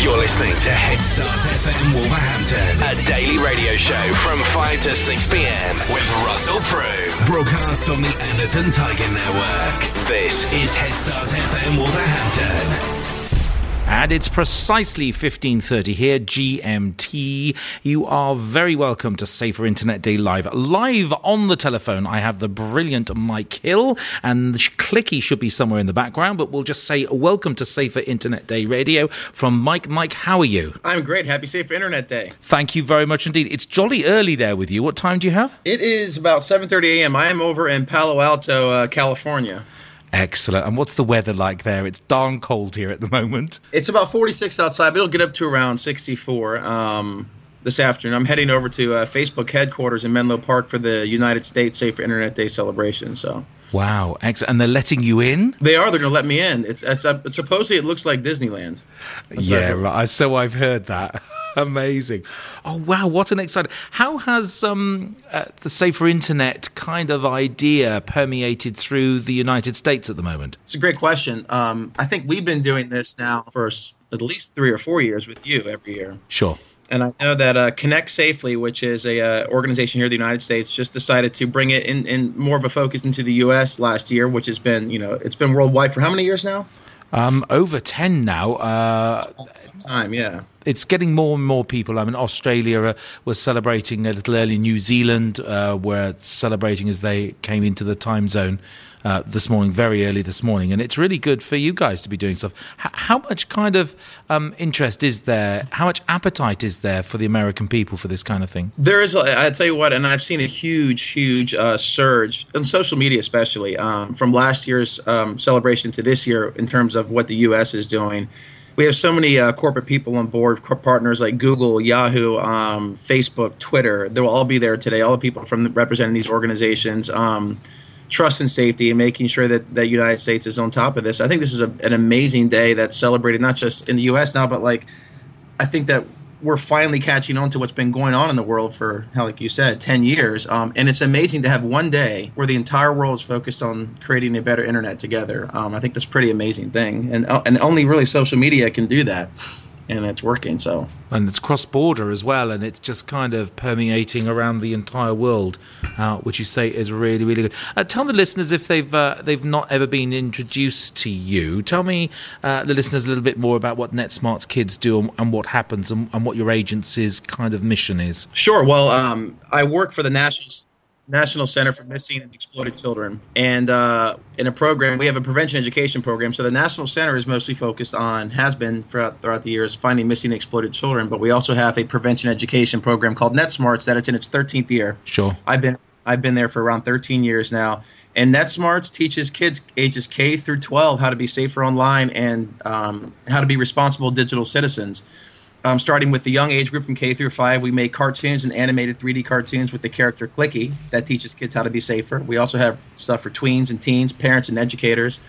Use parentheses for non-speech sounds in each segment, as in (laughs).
You're listening to Head Start FM Wolverhampton, a daily radio show from 5 to 6 p.m. with Russell Prue. Broadcast on the Anderton Tiger Network. This is Head Start FM Wolverhampton. And it's precisely 15:30 here GMT. You are very welcome to Safer Internet Day live. Live on the telephone I have the brilliant Mike Hill and Clicky should be somewhere in the background, but we'll just say welcome to Safer Internet Day Radio from Mike. Mike, how are you? I'm great. Happy Safer Internet Day. Thank you very much indeed. It's jolly early there with you. What time do you have? It is about 7:30 a.m. I am over in Palo Alto, uh, California. Excellent. And what's the weather like there? It's darn cold here at the moment. It's about 46 outside, but it'll get up to around 64 um, this afternoon. I'm heading over to uh, Facebook headquarters in Menlo Park for the United States Safer Internet Day celebration. So. Wow, excellent! And they're letting you in. They are. They're going to let me in. It's, it's, uh, supposedly it looks like Disneyland. That's yeah, right. So I've heard that. (laughs) (laughs) Amazing. Oh, wow. What an exciting. How has um, uh, the safer internet kind of idea permeated through the United States at the moment? It's a great question. Um, I think we've been doing this now for at least three or four years with you every year. Sure. And I know that uh, Connect Safely, which is a uh, organization here in the United States, just decided to bring it in, in more of a focus into the U.S. last year, which has been, you know, it's been worldwide for how many years now? Um, over 10 now. Uh, time, yeah. It's getting more and more people. I mean, Australia uh, was celebrating a little early. New Zealand uh, were celebrating as they came into the time zone uh, this morning, very early this morning. And it's really good for you guys to be doing stuff. H- how much kind of um, interest is there? How much appetite is there for the American people for this kind of thing? There is. I tell you what, and I've seen a huge, huge uh, surge in social media, especially um, from last year's um, celebration to this year in terms of what the U.S. is doing we have so many uh, corporate people on board, partners like Google, Yahoo, um, Facebook, Twitter. They will all be there today. All the people from the, representing these organizations. Um, trust and safety and making sure that the United States is on top of this. I think this is a, an amazing day that's celebrated not just in the U.S. now, but like I think that we're finally catching on to what's been going on in the world for, like you said, 10 years. Um, and it's amazing to have one day where the entire world is focused on creating a better internet together. Um, I think that's a pretty amazing thing. And, uh, and only really social media can do that and it's working. So and it's cross border as well, and it's just kind of permeating around the entire world, uh, which you say is really really good. Uh, tell the listeners if they've uh, they've not ever been introduced to you. Tell me uh, the listeners a little bit more about what NetSmartz kids do and, and what happens and, and, what your agency's kind of mission is. Sure. Well, um, I work for the National National Center for Missing and Exploited Children. And uh, in a program, we have a prevention education program. So the National Center is mostly focused on, has been throughout, throughout the years, finding missing and exploited children. But we also have a prevention education program called NetSmartz that it's in its 13th year. Sure. I've been I've been there for around 13 years now. And NetSmartz teaches kids ages K through 12 how to be safer online and um, how to be responsible digital citizens um, starting with the young age group from K through five. We make cartoons and animated 3D cartoons with the character Clicky that teaches kids how to be safer. We also have stuff for tweens and teens, parents and educators.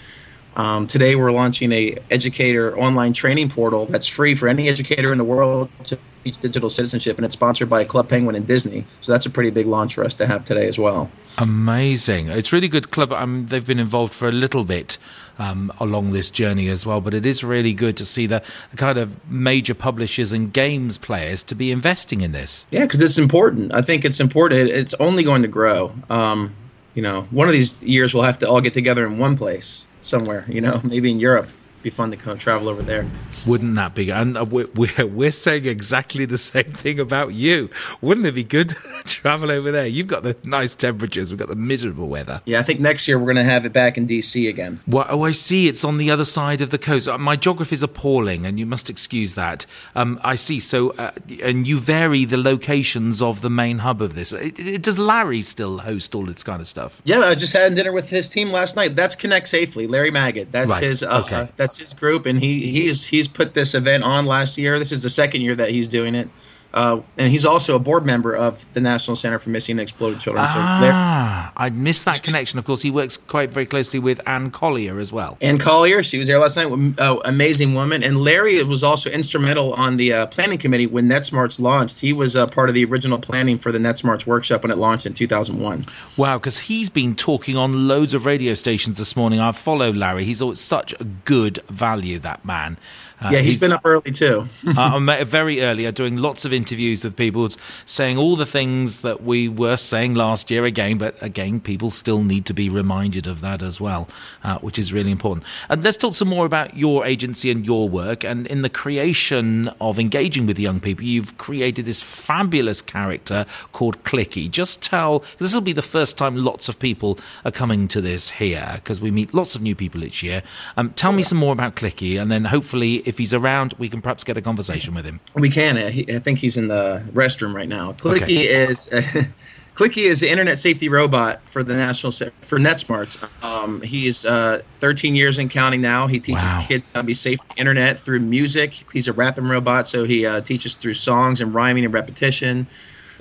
Um, today we're launching a educator online training portal that's free for any educator in the world to teach digital citizenship, and it's sponsored by Club Penguin and Disney. So that's a pretty big launch for us to have today as well. Amazing! It's really good. Club. Um, they've been involved for a little bit um, along this journey as well, but it is really good to see the, the, kind of major publishers and games players to be investing in this. Yeah, because it's important. I think it's important. It's only going to grow. Um, you know, one of these years we'll have to all get together in one place somewhere. You know, (laughs) maybe in Europe be fun to come travel over there. Wouldn't that be? And uh, we're, we're saying exactly the same thing about you. Wouldn't it be good (laughs) to travel over there? You've got the nice temperatures. We've got the miserable weather. Yeah, I think next year we're going to have it back in DC again. Well, oh, I see. It's on the other side of the coast. Uh, my geography is appalling, and you must excuse that. Um, I see. So, uh, and you vary the locations of the main hub of this. It, it, does Larry still host all this kind of stuff? Yeah, I just had dinner with his team last night. That's Connect Safely. Larry Magid. That's right. his. Uh, okay. that's his group, and he he's he's put this event on last year. This is the second year that he's doing it. Uh, and he's also a board member of the National Center for Missing and Exploited Children. Ah, I missed that connection. Of course, he works quite very closely with Anne Collier as well. Anne Collier, she was there last night. Uh, amazing woman. And Larry was also instrumental on the uh, planning committee when NetSmartz launched. He was uh, part of the original planning for the NetSmartz workshop when it launched in 2001. Wow, because he's been talking on loads of radio stations this morning. I follow Larry. He's such a good value, that man. Uh, yeah, he's, he's been up early too. (laughs) uh, (laughs) very early, uh, doing lots of interviews with people, saying all the things that we were saying last year again. But again, people still need to be reminded of that as well, uh, which is really important. And let's talk some more about your agency and your work. And in the creation of engaging with young people, you've created this fabulous character called Clicky. Just tell. This will be the first time lots of people are coming to this here because we meet lots of new people each year. Um, tell me some more about Clicky, and then hopefully if he's around, we can perhaps get a conversation with him. We can. I think he's in the restroom right now. Clicky okay. is. Uh, (laughs) Clicky is the internet safety robot for the national for NetSmartz. Um, he's uh, 13 years and counting now. He teaches wow. kids how to be safe on the internet through music. He's a rapping robot, so he uh, teaches through songs and rhyming and repetition.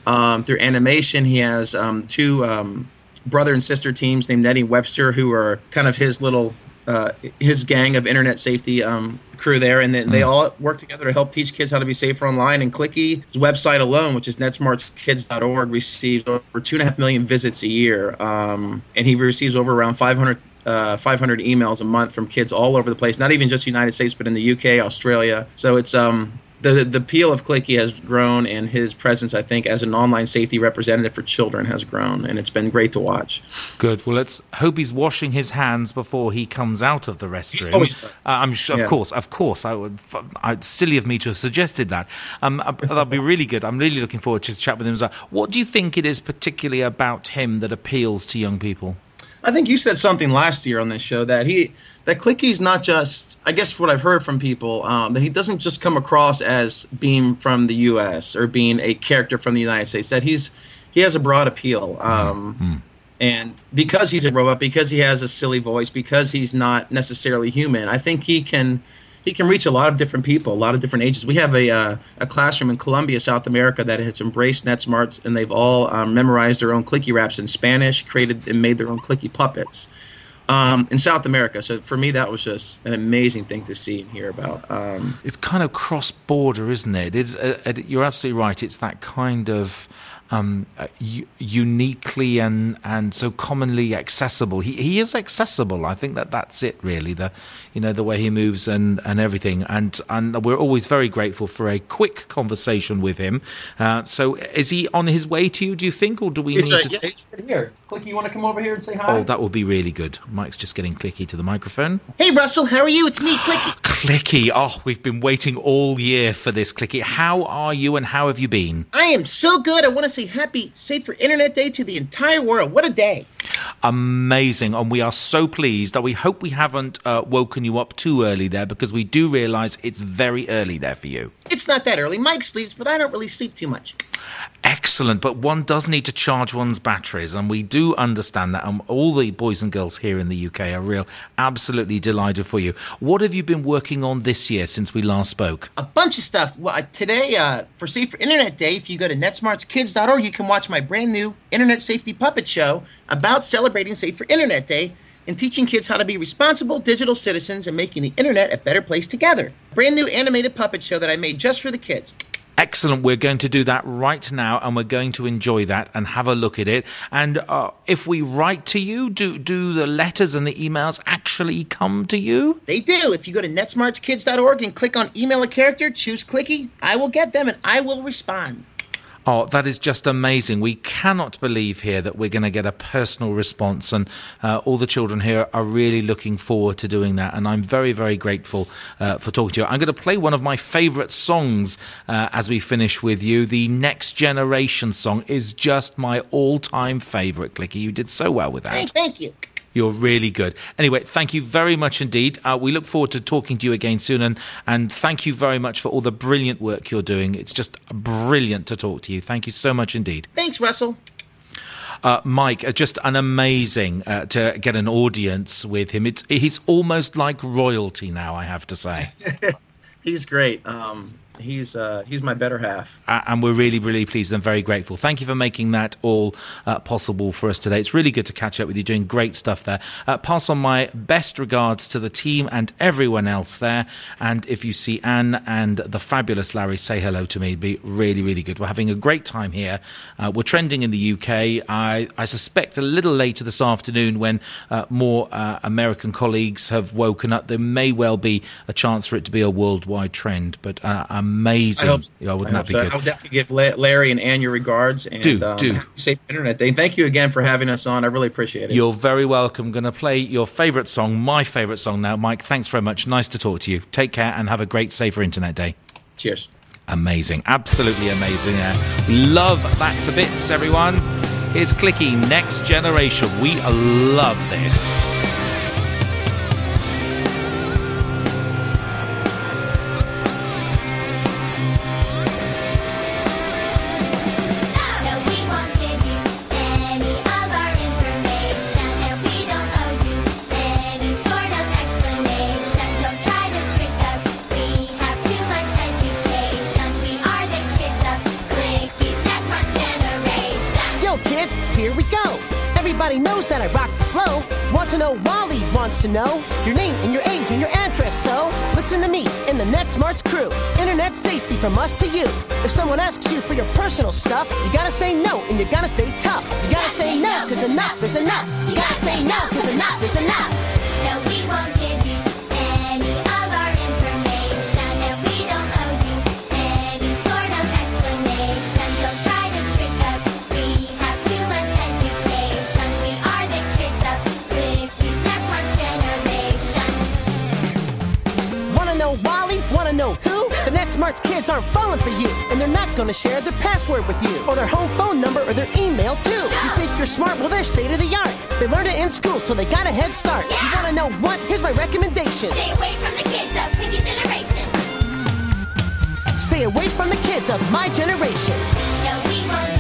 Um, through animation, he has um, two um, brother and sister teams named Nettie Webster, who are kind of his little uh, his gang of internet safety um, crew there, and then they mm. all work together to help teach kids how to be safer online. And Clicky's website alone, which is netsmartzkids.org, receives over two and a half million visits a year, um, and he receives over around 500 uh, 500 emails a month from kids all over the place, not even just United States, but in the UK, Australia. So it's um, the the appeal of Clicky has grown, and his presence, I think, as an online safety representative for children has grown, and it's been great to watch. Good. Well, let's hope he's washing his hands before he comes out of the restroom. Uh, I'm sure, of yeah. course, of course. I would. I, silly of me to have suggested that. Um, uh, that'd be really good. I'm really looking forward to chat with him as well. What do you think it is particularly about him that appeals to young people? I think you said something last year on this show that he that Clicky's not just. I guess what I've heard from people um, that he doesn't just come across as being from the U.S. or being a character from the United States. That he's he has a broad appeal. Um, mm-hmm. And because he's a robot, because he has a silly voice, because he's not necessarily human, I think he can he can reach a lot of different people, a lot of different ages. We have a uh, a classroom in Colombia, South America, that has embraced NetSmartz, and they've all um, memorized their own clicky raps in Spanish, created and made their own clicky puppets. Um, in South America. So for me, that was just an amazing thing to see and hear about. Um, it's kind of cross border, isn't it? It's, uh, you're absolutely right. It's that kind of um, uh, u- uniquely and and so commonly accessible. He he is accessible. I think that that's it really. The you know the way he moves and and everything. And and we're always very grateful for a quick conversation with him. Uh, so is he on his way to you? Do you think, or do we he's need to? Yeah, he's right here. Clicky, you want to come over here and say hi? Oh, that would be really good. Mike's just getting Clicky to the microphone. Hey Russell, how are you? It's me, Clicky. (gasps) Clicky. Oh, we've been waiting all year for this, Clicky. How are you and how have you been? I am so good. I want to say happy Safer Internet Day to the entire world. What a day! Amazing. And we are so pleased that we hope we haven't uh, woken you up too early there because we do realize it's very early there for you. It's not that early. Mike sleeps, but I don't really sleep too much. Excellent, but one does need to charge one's batteries, and we do understand that. And all the boys and girls here in the UK are real, absolutely delighted for you. What have you been working on this year since we last spoke? A bunch of stuff. Well, today, uh, for Safer Internet Day, if you go to netsmartzkids.org, you can watch my brand new Internet Safety Puppet Show about celebrating Safer Internet Day and teaching kids how to be responsible digital citizens and making the internet a better place together. Brand new animated puppet show that I made just for the kids. Excellent. We're going to do that right now, and we're going to enjoy that and have a look at it. And uh, if we write to you, do do the letters and the emails actually come to you? They do. If you go to netsmartzkids.org and click on email a character, choose Clicky, I will get them and I will respond. Oh, that is just amazing. We cannot believe here that we're going to get a personal response, and uh, all the children here are really looking forward to doing that. And I'm very, very grateful uh, for talking to you. I'm going to play one of my favorite songs uh, as we finish with you. The Next Generation song is just my all time favorite, Clicky. You did so well with that. Thank you. You're really good. Anyway, thank you very much indeed. Uh, we look forward to talking to you again soon, and and thank you very much for all the brilliant work you're doing. It's just brilliant to talk to you. Thank you so much indeed. Thanks, Russell. Uh, Mike, uh, just an amazing uh, to get an audience with him. It's he's almost like royalty now. I have to say, (laughs) he's great. Um, he's uh, he's my better half. And we're really, really pleased and very grateful. Thank you for making that all uh, possible for us today. It's really good to catch up with you, doing great stuff there. Uh, pass on my best regards to the team and everyone else there. And if you see Anne and the fabulous Larry, say hello to me. It'd be really, really good. We're having a great time here. Uh, we're trending in the UK. I, I, suspect a little later this afternoon when uh, more uh, American colleagues have woken up, there may well be a chance for it to be a worldwide trend. But amazing. I hope, yeah, wouldn't I that be so. good? I'll definitely give Larry and Anne your regards. And, do, um, do. Safe Internet Day. Thank you again for having us on. I really appreciate it. You're very welcome. Going to play your favorite song, my favorite song now. Mike, thanks very much. Nice to talk to you. Take care and have a great Safer Internet Day. Cheers. Amazing. Absolutely amazing. Uh, love that to bits, everyone. It's Clicky Next Generation. We love this. Wants to know your name and your age and your address. So listen to me and the NetSmartz crew. Internet safety from us to you. If someone asks you for your personal stuff, you gotta say no and you gotta stay tough. You gotta say no, cause enough is enough. You gotta say no, cause enough is enough. No, we won't give you kids aren't falling for you, and they're not gonna share their password with you, or their home phone number, or their email too. You think you're smart? Well, they're state of the art. They learned it in school, so they got a head start. Yeah. You wanna know what? Here's my recommendation. Stay away from the kids of Pinky's generation. Stay away from the kids of my generation. No,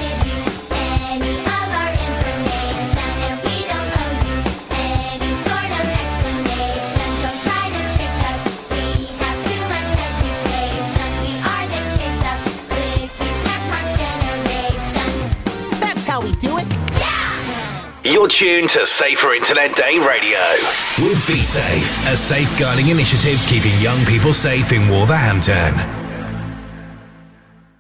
You're tuned to Safer Internet Day Radio with Be Safe, a safeguarding initiative keeping young people safe in Wolverhampton.